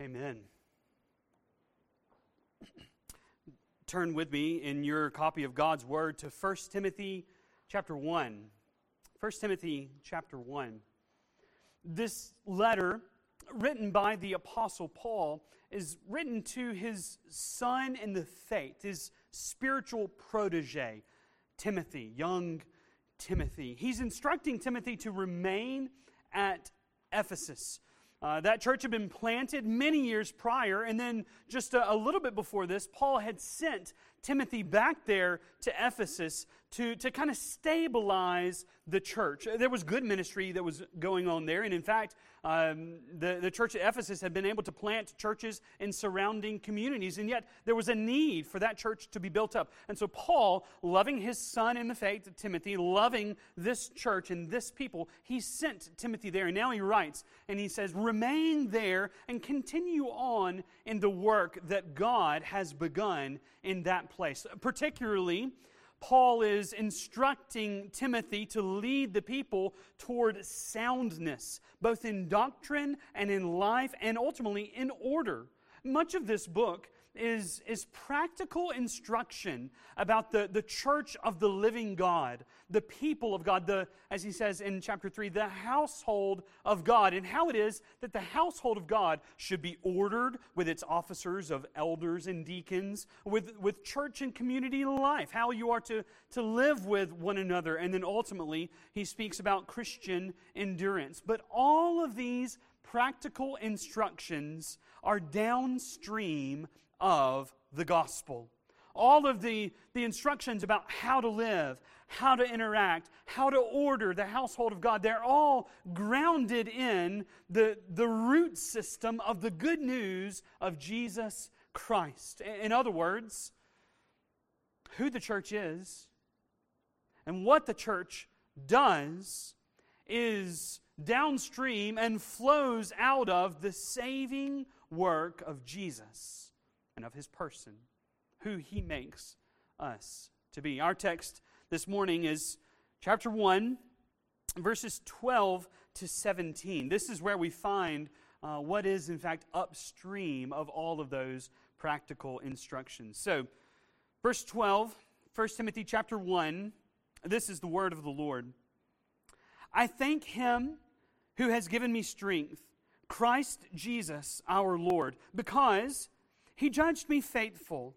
Amen. Turn with me in your copy of God's Word to 1 Timothy chapter 1. 1 Timothy chapter 1. This letter, written by the Apostle Paul, is written to his son in the faith, his spiritual protege, Timothy, young Timothy. He's instructing Timothy to remain at Ephesus uh, that church had been planted many years prior, and then just a, a, little bit before this, Paul had sent Timothy back there to Ephesus to, to kind of stabilize the church. There was good ministry that was going on there, and in fact, um, the, the church at Ephesus had been able to plant churches in surrounding communities, and yet there was a need for that church to be built up. And so, Paul, loving his son in the faith, Timothy, loving this church and this people, he sent Timothy there. And now he writes, and he says, Remain there and continue on in the work that God has begun in that place. Particularly, Paul is instructing Timothy to lead the people toward soundness, both in doctrine and in life, and ultimately in order. Much of this book is, is practical instruction about the, the church of the living God, the people of God, the, as he says in chapter 3, the household of God, and how it is that the household of God should be ordered with its officers of elders and deacons, with, with church and community life, how you are to, to live with one another. And then ultimately, he speaks about Christian endurance. But all of these practical instructions are downstream of the gospel. All of the, the instructions about how to live, how to interact, how to order the household of God, they're all grounded in the, the root system of the good news of Jesus Christ. In other words, who the church is and what the church does is downstream and flows out of the saving work of Jesus and of his person, who he makes us to be. Our text this morning is chapter 1, verses 12 to 17. This is where we find uh, what is, in fact, upstream of all of those practical instructions. So, verse 12, 1 Timothy chapter 1, this is the word of the Lord. I thank him who has given me strength, Christ Jesus our Lord, because he judged me faithful,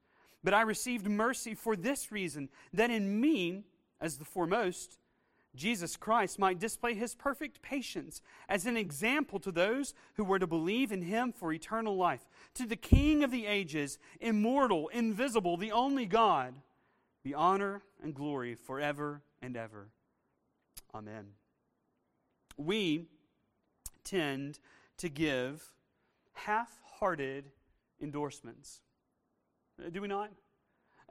But I received mercy for this reason, that in me, as the foremost, Jesus Christ might display his perfect patience as an example to those who were to believe in him for eternal life. To the King of the ages, immortal, invisible, the only God, be honor and glory forever and ever. Amen. We tend to give half hearted endorsements. Uh, do we not?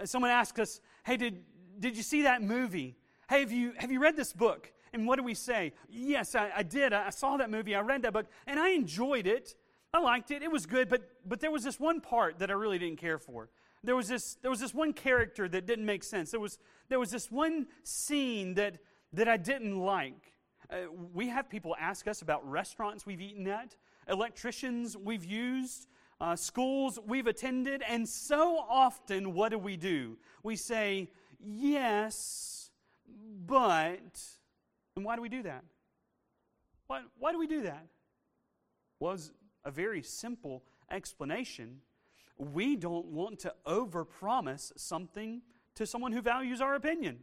Uh, someone asks us, hey, did, did you see that movie? Hey, have you, have you read this book? And what do we say? Yes, I, I did. I saw that movie. I read that book, and I enjoyed it. I liked it. It was good, but, but there was this one part that I really didn't care for. There was this, there was this one character that didn't make sense. There was, there was this one scene that, that I didn't like. Uh, we have people ask us about restaurants we've eaten at, electricians we've used, uh, schools we've attended, and so often, what do we do? We say, yes, but. And why do we do that? Why, why do we do that? Was a very simple explanation. We don't want to overpromise something to someone who values our opinion.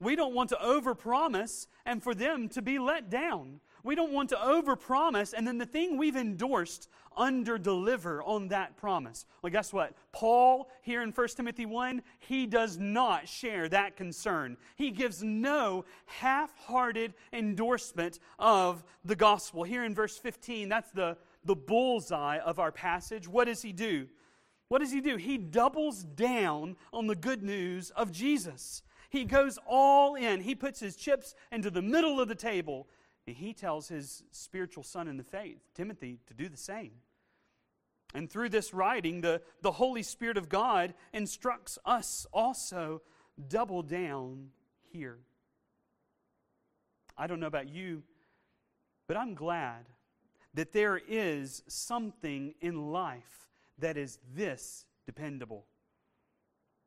We don't want to overpromise and for them to be let down. We don't want to overpromise and then the thing we've endorsed under-deliver on that promise. Well, guess what? Paul here in 1 Timothy 1, he does not share that concern. He gives no half-hearted endorsement of the gospel. Here in verse 15, that's the, the bullseye of our passage. What does he do? what does he do? He doubles down on the good news of Jesus. He goes all in. He puts his chips into the middle of the table, and he tells his spiritual son in the faith, Timothy, to do the same. And through this writing, the, the Holy Spirit of God instructs us also double down here. I don't know about you, but I'm glad that there is something in life that is this dependable.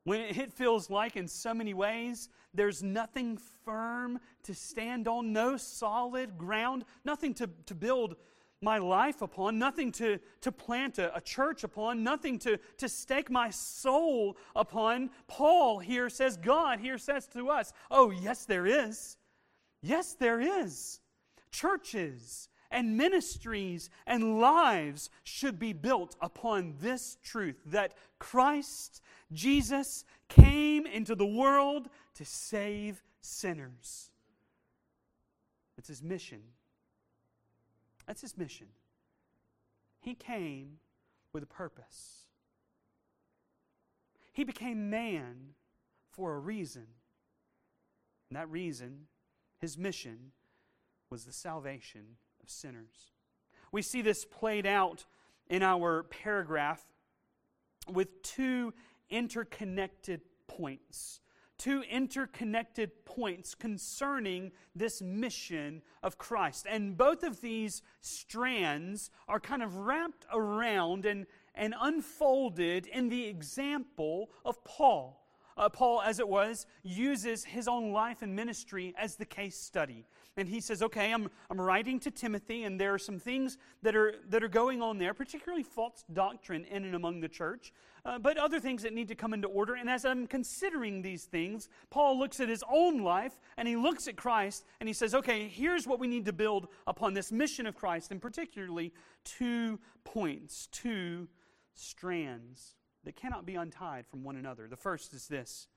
When it feels like, in so many ways, there's nothing firm to stand on, no solid ground, nothing to, to build my life upon, nothing to, to plant a, a church upon, nothing to, to stake my soul upon. Paul here says, God here says to us, Oh, yes, there is. Yes, there is. Churches and ministries and lives should be built upon this truth that Christ, Jesus, came into the world to save sinners. That's his mission. That's his mission. He came with a purpose. He became man for a reason. And that reason, his mission, was the salvation of sinners. We see this played out in our paragraph with two interconnected points. Two interconnected points concerning this mission of Christ. And both of these strands are kind of wrapped around and, and unfolded in the example of Paul. Uh, Paul, as it was, uses his own life and ministry as the case study and he says, Okay, I'm, I'm writing to Timothy, and there are some things that are, that are going on there, particularly false doctrine in and among the church, uh, but other things that need to come into order. And as I'm considering these things, Paul looks at his own life and he looks at Christ and he says, Okay, here's what we need to build upon this mission of Christ, and particularly two points, two strands that cannot be untied from one another. The first is this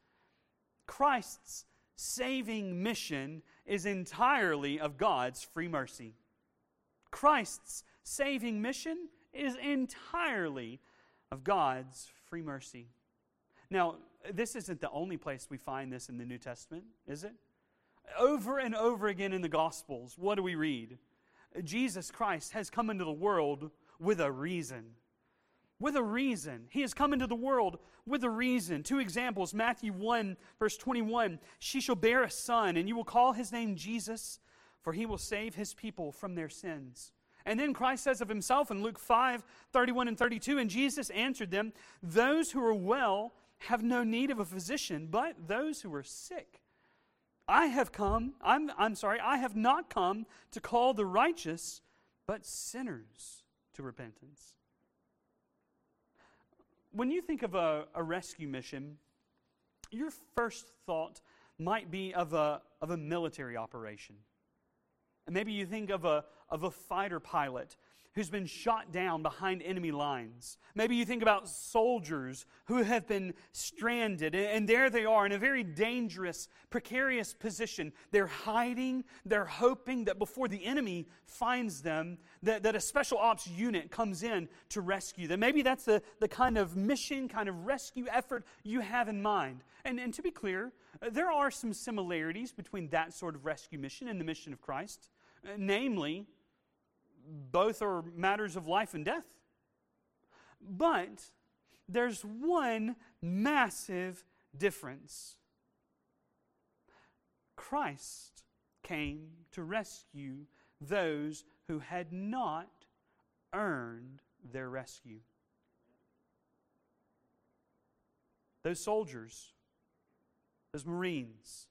Christ's saving mission is entirely of God's free mercy. Christ's saving mission is entirely of God's free mercy. Now, this isn't the only place we find this in the New Testament, is it? Over and over again in the Gospels, what do we read? Jesus Christ has come into the world with a reason with a reason. He has come into the world with a reason. Two examples Matthew 1, verse 21 She shall bear a son, and you will call his name Jesus, for he will save his people from their sins. And then Christ says of himself in Luke 5, 31 and 32, and Jesus answered them, Those who are well have no need of a physician, but those who are sick. I have come, I'm, I'm sorry, I have not come to call the righteous, but sinners to repentance when you think of a, a rescue mission, your first thought might be of a, of a military operation. And maybe you think of a, of a fighter pilot who's been shot down behind enemy lines. Maybe you think about soldiers who have been stranded, and there they are in a very dangerous, precarious position. They're hiding, they're hoping that before the enemy finds them, that, that a special ops unit comes in to rescue them. Maybe that's the, the kind of mission, kind of rescue effort you have in mind. And, and to be clear, there are some similarities between that sort of rescue mission and the mission of Christ. Uh, namely, both are matters of life and death. But there's one massive difference Christ came to rescue those who had not earned their rescue. Those soldiers, those Marines,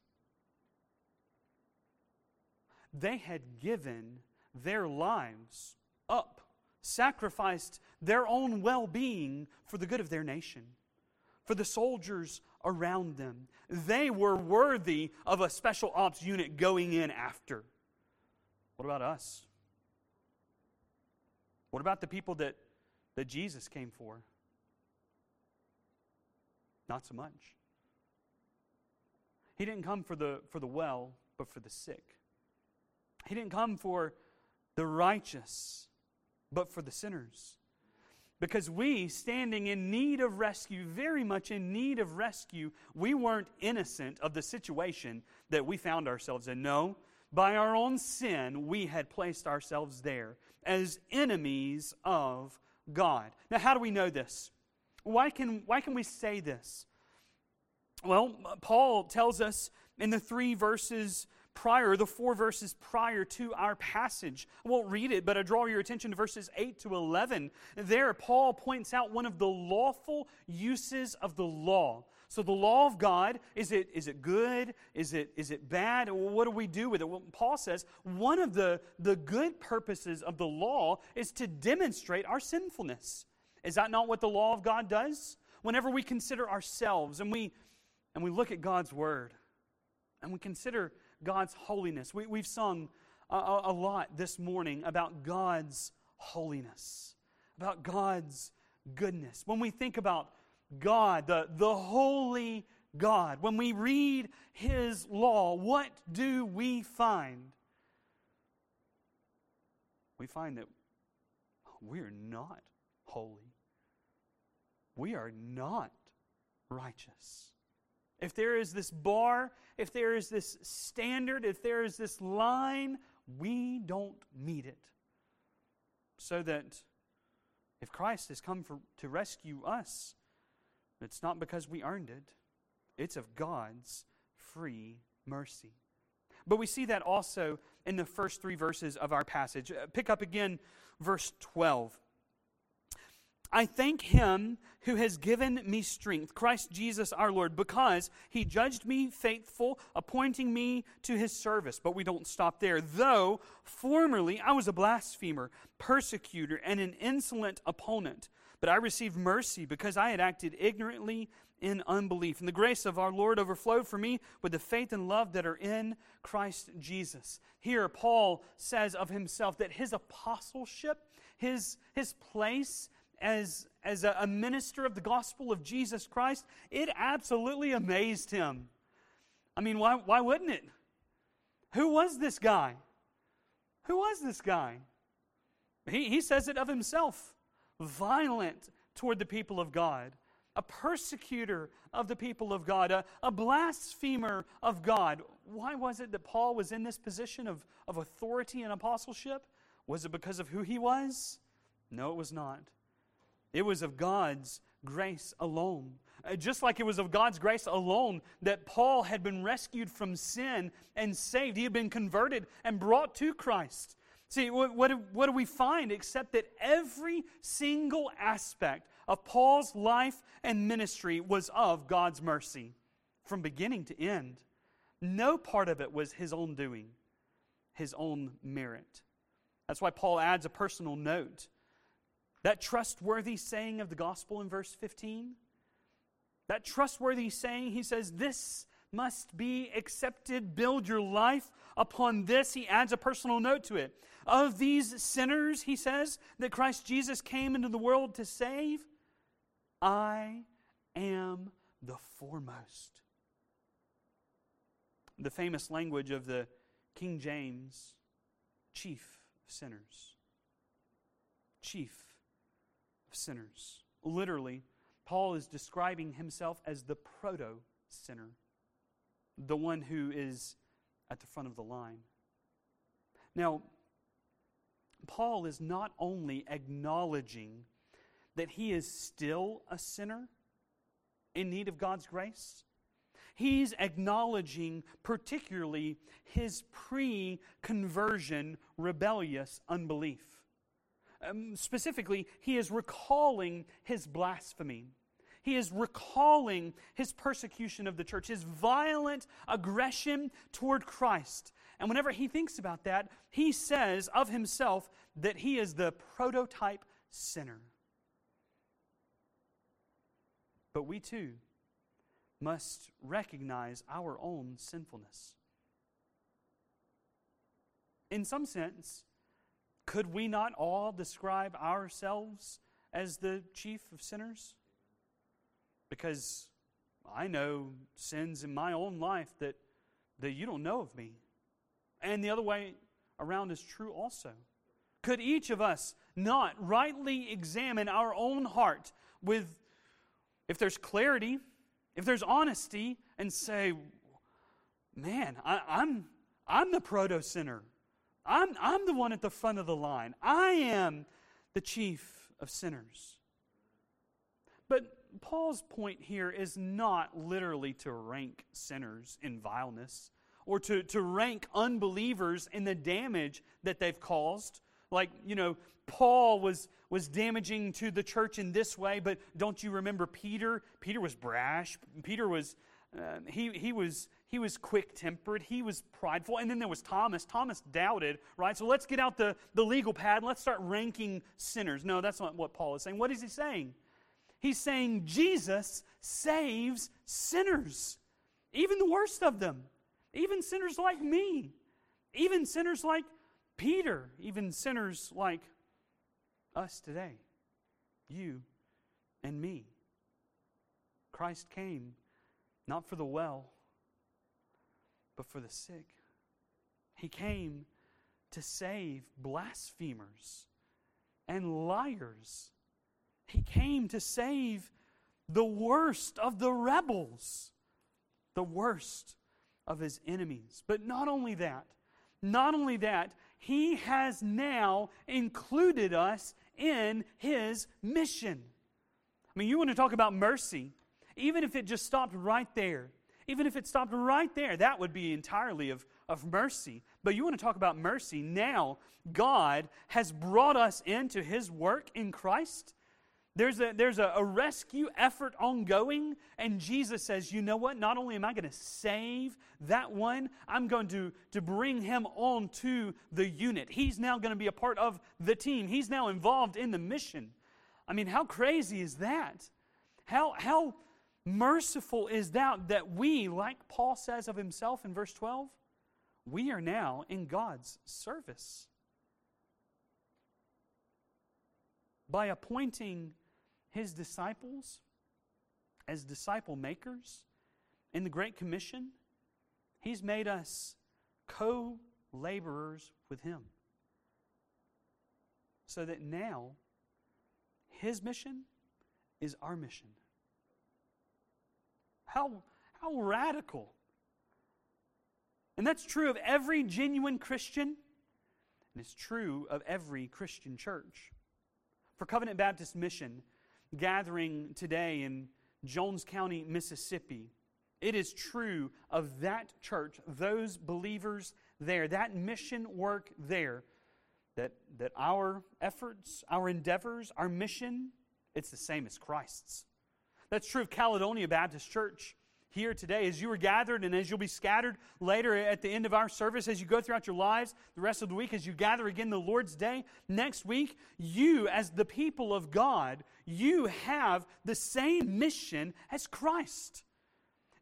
they had given their lives up, sacrificed their own well being for the good of their nation, for the soldiers around them. They were worthy of a special ops unit going in after. What about us? What about the people that, that Jesus came for? Not so much. He didn't come for the, for the well, but for the sick. He didn't come for the righteous, but for the sinners. Because we, standing in need of rescue, very much in need of rescue, we weren't innocent of the situation that we found ourselves in. No, by our own sin, we had placed ourselves there as enemies of God. Now, how do we know this? Why can, why can we say this? Well, Paul tells us in the three verses prior, the four verses prior to our passage. I won't read it, but I draw your attention to verses 8 to 11. There, Paul points out one of the lawful uses of the law. So the law of God, is it, is it good? Is it, is it bad? What do we do with it? Well, Paul says one of the, the good purposes of the law is to demonstrate our sinfulness. Is that not what the law of God does? Whenever we consider ourselves and we, and we look at God's word and we consider God's holiness. We, we've sung a, a lot this morning about God's holiness, about God's goodness. When we think about God, the, the holy God, when we read His law, what do we find? We find that we're not holy. We are not righteous. If there is this bar if there is this standard, if there is this line, we don't meet it. So that if Christ has come for, to rescue us, it's not because we earned it, it's of God's free mercy. But we see that also in the first three verses of our passage. Uh, pick up again verse 12. I thank him who has given me strength, Christ Jesus our Lord, because he judged me faithful, appointing me to his service. But we don't stop there. Though formerly I was a blasphemer, persecutor, and an insolent opponent, but I received mercy because I had acted ignorantly in unbelief. And the grace of our Lord overflowed for me with the faith and love that are in Christ Jesus. Here, Paul says of himself that his apostleship, his, his place, as, as a, minister of the gospel of Jesus Christ, it absolutely amazed him. I mean, why, why wouldn't it? Who was this guy? Who was this guy? He, he says it of himself violent toward the people of God, a persecutor of the people of God, a, a blasphemer of God. Why was it that Paul was in this position of, of authority and apostleship? Was it because of who he was? No, it was not. It was of God's grace alone. Uh, just like it was of God's grace alone that Paul had been rescued from sin and saved, he had been converted and brought to Christ. See, what, what, what do we find except that every single aspect of Paul's life and ministry was of God's mercy from beginning to end? No part of it was his own doing, his own merit. That's why Paul adds a personal note that trustworthy saying of the gospel in verse 15, that trustworthy saying, he says, This must be accepted. Build your life upon this. He adds a personal note to it. Of these sinners, he says, that Christ Jesus came into the world to save, I am the foremost. The famous language of the King James chief sinners. Chief sinners. Literally, Paul is describing himself as the proto sinner, the one who is at the front of the line. Now, Paul is not only acknowledging that he is still a sinner in need of God's grace, he's acknowledging particularly his pre conversion rebellious unbelief. Um, specifically, he is recalling his blasphemy. He is recalling his persecution of the church, his violent aggression toward Christ. And whenever he thinks about that, he says of himself that he is the prototype sinner. But we too must recognize our own sinfulness. In some sense, could we not all describe ourselves as the chief of sinners? Because I know sins in my own life that, that you don't know of me. And the other way around is true also. Could each of us not rightly examine our own heart with, if there's clarity, if there's honesty, and say, man, I, I'm, I'm the proto sinner. I'm, I'm the one at the front of the line. I am the chief of sinners. But Paul's point here is not literally to rank sinners in vileness or to, to rank unbelievers in the damage that they've caused. Like, you know, Paul was, was damaging to the church in this way, but don't you remember Peter? Peter was brash. Peter was, uh, he, he was, he was quick tempered. He was prideful. And then there was Thomas. Thomas doubted, right? So let's get out the, the legal pad and let's start ranking sinners. No, that's not what Paul is saying. What is he saying? He's saying Jesus saves sinners, even the worst of them, even sinners like me, even sinners like Peter, even sinners like us today, you and me. Christ came not for the well, but for the sick. He came to save blasphemers and liars he came to save the worst of the rebels, the worst of his enemies. But not only that, not only that, he has now included us in his mission. I mean, you want to talk about mercy, even if it just stopped right there. Even if it stopped right there, that would be entirely of, of mercy. But you want to talk about mercy. Now, God has brought us into his work in Christ there's a, there's a, a, rescue effort ongoing, and Jesus says, You know what? Not only am I going to save that one, I'm going to, to bring him on to the unit. He's now going to be a part of the team, he's now involved in the mission. I mean, how crazy is that? How, how merciful is that that we, like Paul says of himself in verse 12, we are now in God's service? By appointing his disciples as disciple makers in the Great Commission, he's made us co laborers with him. So that now his mission is our mission. How, how radical. And that's true of every genuine Christian, and it's true of every Christian church. For Covenant Baptist Mission, gathering today in Jones County, Mississippi. It is true of that church, those believers there, that mission work there, that, that our efforts, our endeavors, our mission, it's the same as Christ's. That's true of Caledonia Baptist Church here today. As you were gathered and as you'll be scattered later at the end of our service as you go throughout your lives the rest of the week as you gather again the Lord's Day next week you as the people of God you have the same mission as Christ.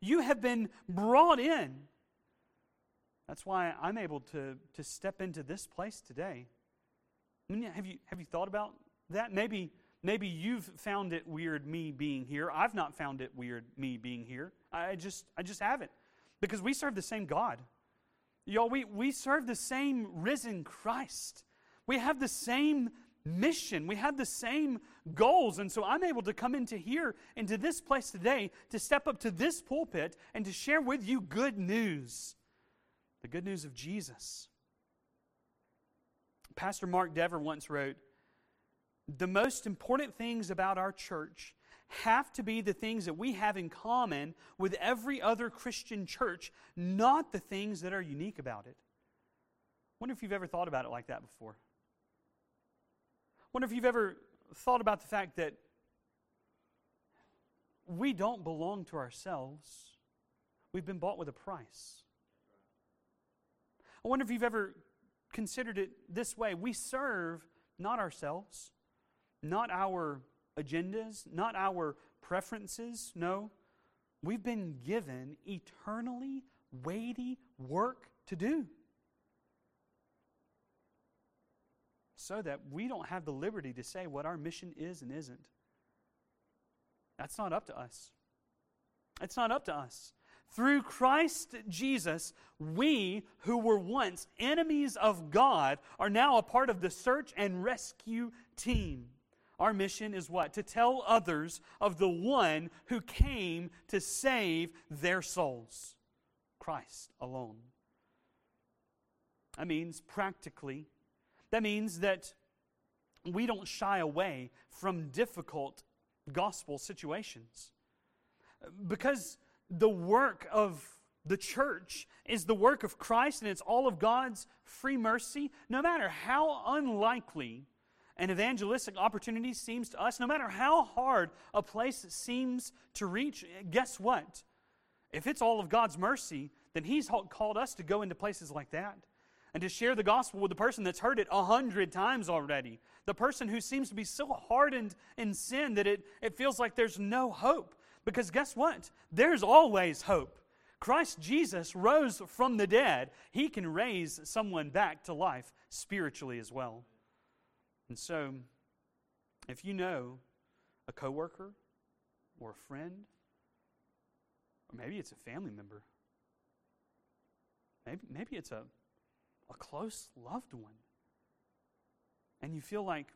You have been brought in. That's why I'm able to, to step into this place today. Have you have you thought about that? Maybe Maybe you've found it weird me being here. I've not found it weird me being here. I just, I just haven't. Because we serve the same God. Y'all, we, we serve the same risen Christ. We have the same mission. We have the same goals. And so I'm able to come into here, into this place today, to step up to this pulpit and to share with you good news the good news of Jesus. Pastor Mark Dever once wrote, the most important things about our church have to be the things that we have in common with every other Christian church, not the things that are unique about it. Wonder if you've ever thought about it like that before. Wonder if you've ever thought about the fact that we don't belong to ourselves. We've been bought with a price. I wonder if you've ever considered it this way. We serve not ourselves, not our agendas, not our preferences. No, we've been given eternally weighty work to do. So that we don't have the liberty to say what our mission is and isn't. That's not up to us. It's not up to us. Through Christ Jesus, we who were once enemies of God are now a part of the search and rescue team. Our mission is what? To tell others of the one who came to save their souls Christ alone. That means practically, that means that we don't shy away from difficult gospel situations. Because the work of the church is the work of Christ and it's all of God's free mercy, no matter how unlikely an evangelistic opportunity seems to us, no matter how hard a place seems to reach, guess what? If it's all of God's mercy, then He's called us to go into places like that and to share the gospel with the person that's heard it a hundred times already. The person who seems to be so hardened in sin that it, it feels like there's no hope. Because guess what? There's always hope. Christ Jesus rose from the dead. He can raise someone back to life spiritually as well. And so, if you know a coworker or a friend, or maybe it's a family member, maybe, maybe it's a, a close loved one, and you feel like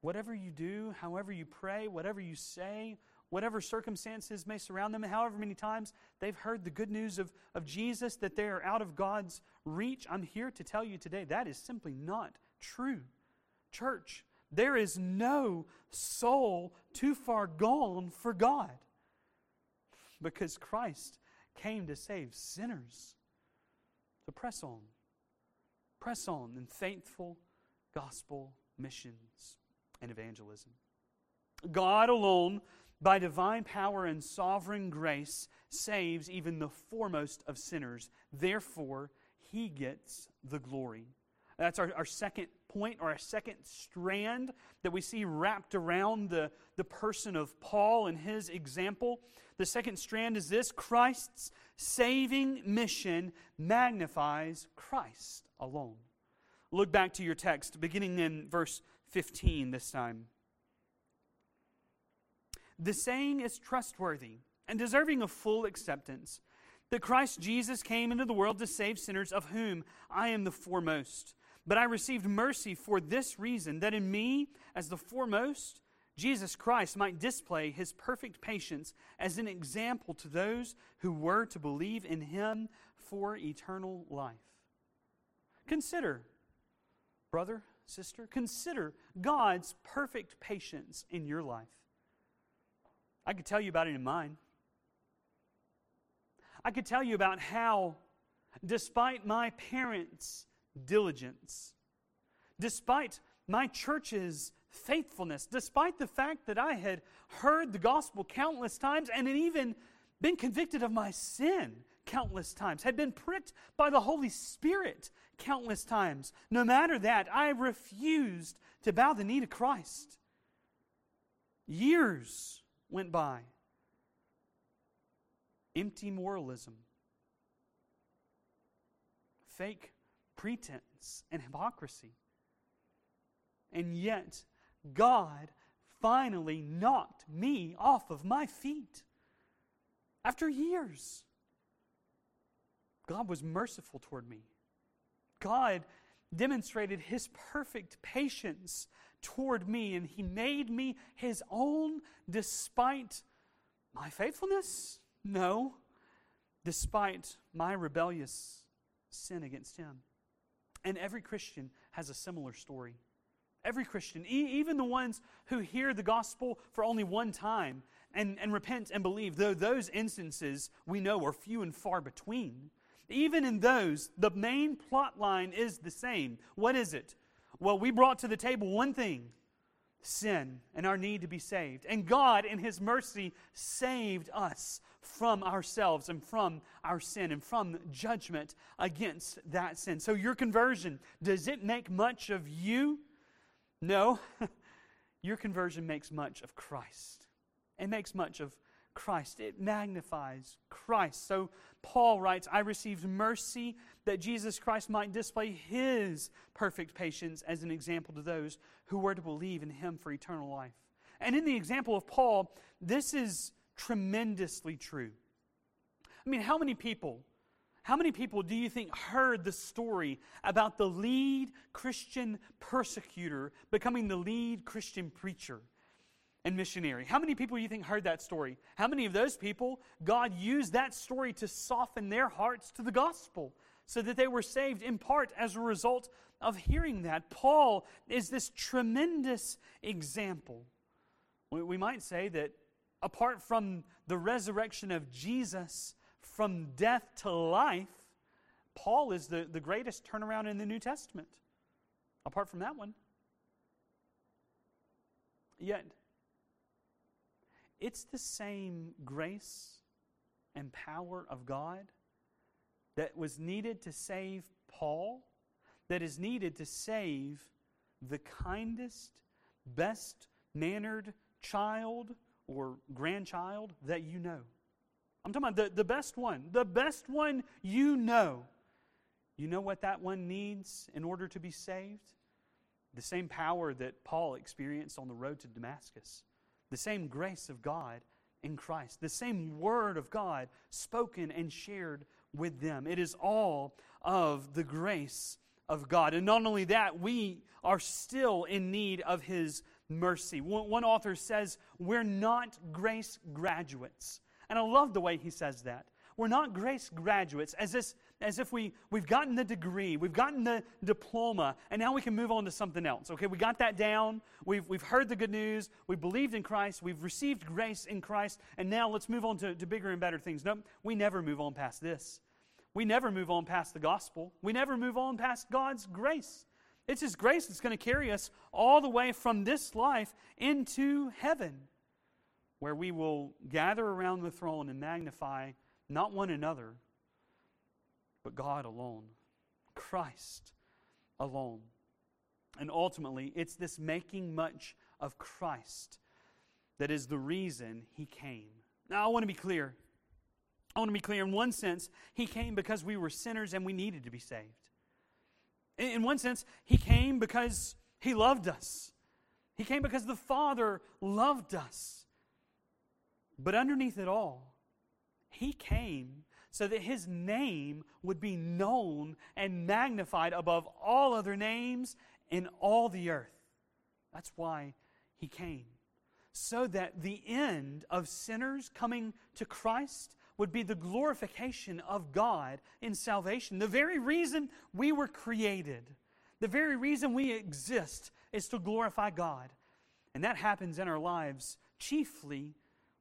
whatever you do, however you pray, whatever you say, whatever circumstances may surround them, however many times they've heard the good news of, of Jesus, that they are out of God's reach, I'm here to tell you today that is simply not true. Church, there is no soul too far gone for God because Christ came to save sinners. So press on. Press on in faithful gospel missions and evangelism. God alone by divine power and sovereign grace, saves even the foremost of sinners. Therefore, he gets the glory. That's our, our second point, or a second strand that we see wrapped around the, the person of Paul and his example. The second strand is this Christ's saving mission magnifies Christ alone. Look back to your text, beginning in verse 15 this time. The saying is trustworthy and deserving of full acceptance that Christ Jesus came into the world to save sinners, of whom I am the foremost. But I received mercy for this reason, that in me, as the foremost, Jesus Christ might display his perfect patience as an example to those who were to believe in him for eternal life. Consider, brother, sister, consider God's perfect patience in your life. I could tell you about it in mine. I could tell you about how, despite my parents' diligence, despite my church's faithfulness, despite the fact that I had heard the gospel countless times and had even been convicted of my sin countless times, had been pricked by the Holy Spirit countless times, no matter that, I refused to bow the knee to Christ. Years went by. Empty moralism, fake pretense, and hypocrisy. And yet, God finally knocked me off of my feet. After years, God was merciful toward me. God demonstrated his perfect patience toward me, and he made me his own despite my faithfulness? No, despite my rebellious sin against him. And every Christian has a similar story. Every Christian, e- even the ones who hear the gospel for only one time and, and repent and believe, though those instances we know are few and far between, even in those, the main plot line is the same. What is it? Well, we brought to the table one thing sin and our need to be saved. And God, in His mercy, saved us from ourselves and from our sin and from judgment against that sin. So, your conversion, does it make much of you? No. your conversion makes much of Christ. It makes much of Christ. It magnifies Christ. So, Paul writes, I received mercy that Jesus Christ might display his perfect patience as an example to those who were to believe in him for eternal life. And in the example of Paul, this is tremendously true. I mean, how many people, how many people do you think heard the story about the lead Christian persecutor becoming the lead Christian preacher and missionary? How many people do you think heard that story? How many of those people, God used that story to soften their hearts to the gospel so that they were saved in part as a result of hearing that? Paul is this tremendous example. We might say that apart from the resurrection of Jesus from death to life, Paul is the, the greatest turnaround in the New Testament. Apart from that one. Yet, it's the same grace and power of God that was needed to save Paul, that is needed to save the kindest, best mannered child or grandchild that you know. I'm talking about the, the best one, the best one you know. You know what that one needs in order to be saved? The same power that Paul experienced on the road to Damascus, the same grace of God in Christ, the same word of God spoken and shared with them. It is all of the grace of God. And not only that, we are still in need of His mercy. One, one author says, We're not grace graduates. And I love the way he says that. We're not grace graduates, as, this, as if we, we've gotten the degree, we've gotten the diploma, and now we can move on to something else. Okay, we got that down, we've, we've heard the good news, we believed in Christ, we've received grace in Christ, and now let's move on to, to bigger and better things. No, we never move on past this. We never move on past the gospel. We never move on past God's grace. It's His grace that's going to carry us all the way from this life into heaven, where we will gather around the throne and magnify not one another, but God alone, Christ alone. And ultimately, it's this making much of Christ that is the reason He came. Now, I want to be clear. I want to be clear. In one sense, He came because we were sinners and we needed to be saved. In one sense, he came because he loved us. He came because the Father loved us. But underneath it all, he came so that his name would be known and magnified above all other names in all the earth. That's why he came. So that the end of sinners coming to Christ would be the glorification of God in salvation. The very reason we were created, the very reason we exist is to glorify God. And that happens in our lives chiefly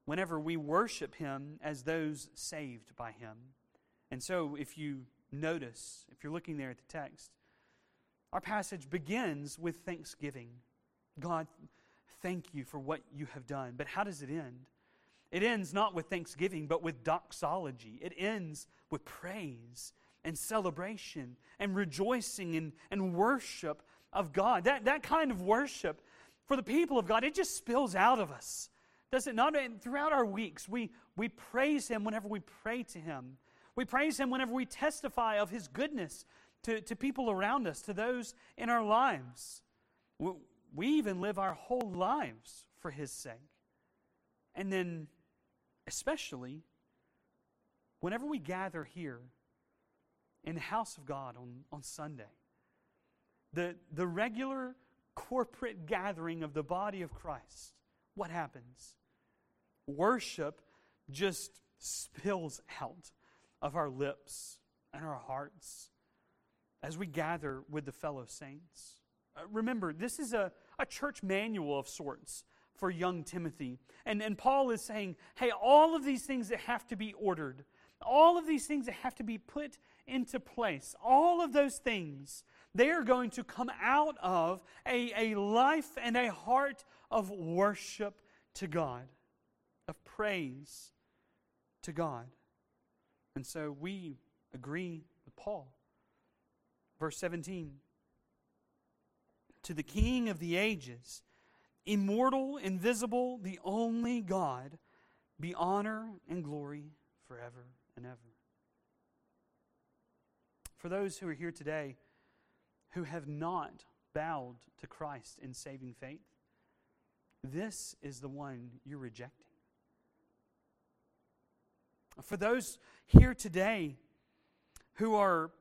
whenever we worship Him as those saved by Him. And so, if you notice, if you're looking there at the text, our passage begins with thanksgiving. God, thank you for what you have done. But how does it end? It ends not with thanksgiving, but with doxology. It ends with praise and celebration and rejoicing and, and worship of God. That, that kind of worship for the people of God, it just spills out of us. Does it not? And throughout our weeks, we, we praise Him whenever we pray to Him. We praise Him whenever we testify of His goodness to, to people around us, to those in our lives. We, we even live our whole lives for His sake. And then especially whenever we gather here in the house of God on, on Sunday. The, the regular corporate gathering of the body of Christ, what happens? Worship just spills out of our lips and our hearts as we gather with the fellow saints. Uh, remember, this is a, a church manual of sorts for young Timothy. And, and Paul is saying, hey, all of these things that have to be ordered, all of these things that have to be put into place, all of those things, they are going to come out of a, a life and a heart of worship to God, of praise to God. And so we agree with Paul. Verse 17 To the King of the ages, immortal, invisible, the only God, be honor and glory forever and ever. For those who are here today who have not bowed to Christ in saving faith, this is the one you're rejecting. For those here today who are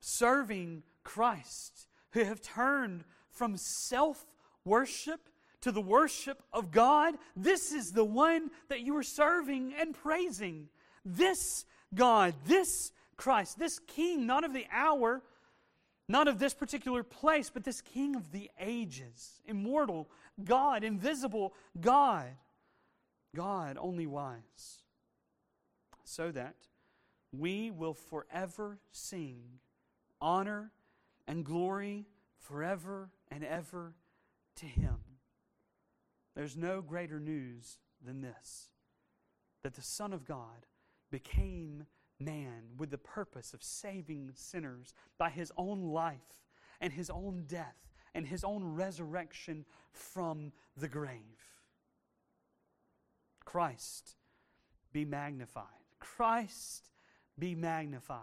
serving Christ, who have turned from self worship to the worship of God, this is the one that you are serving and praising. This God, this Christ, this King, not of the hour, not of this particular place, but this King of the ages, immortal God, invisible God, God only wise, so that we will forever sing honor and glory forever and ever to Him. There's no greater news than this that the Son of God became man with the purpose of saving sinners by his own life and his own death and his own resurrection from the grave. Christ be magnified. Christ be magnified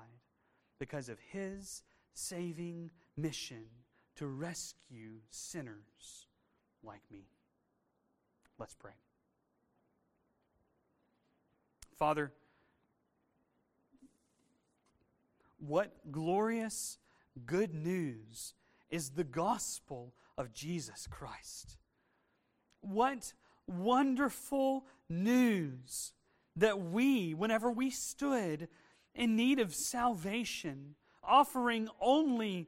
because of his saving mission to rescue sinners like me. Let's pray. Father, what glorious good news is the gospel of Jesus Christ. What wonderful news that we, whenever we stood in need of salvation, offering only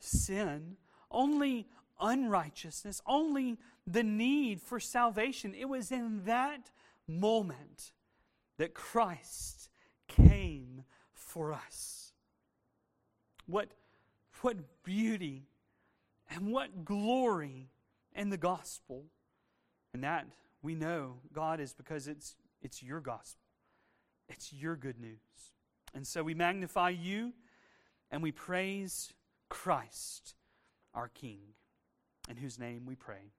sin, only unrighteousness, only the need for salvation, it was in that moment that Christ came for us. What, what beauty and what glory in the gospel. And that we know, God, is because it's, it's your gospel, it's your good news. And so we magnify you and we praise Christ, our King, in whose name we pray.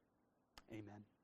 Amen.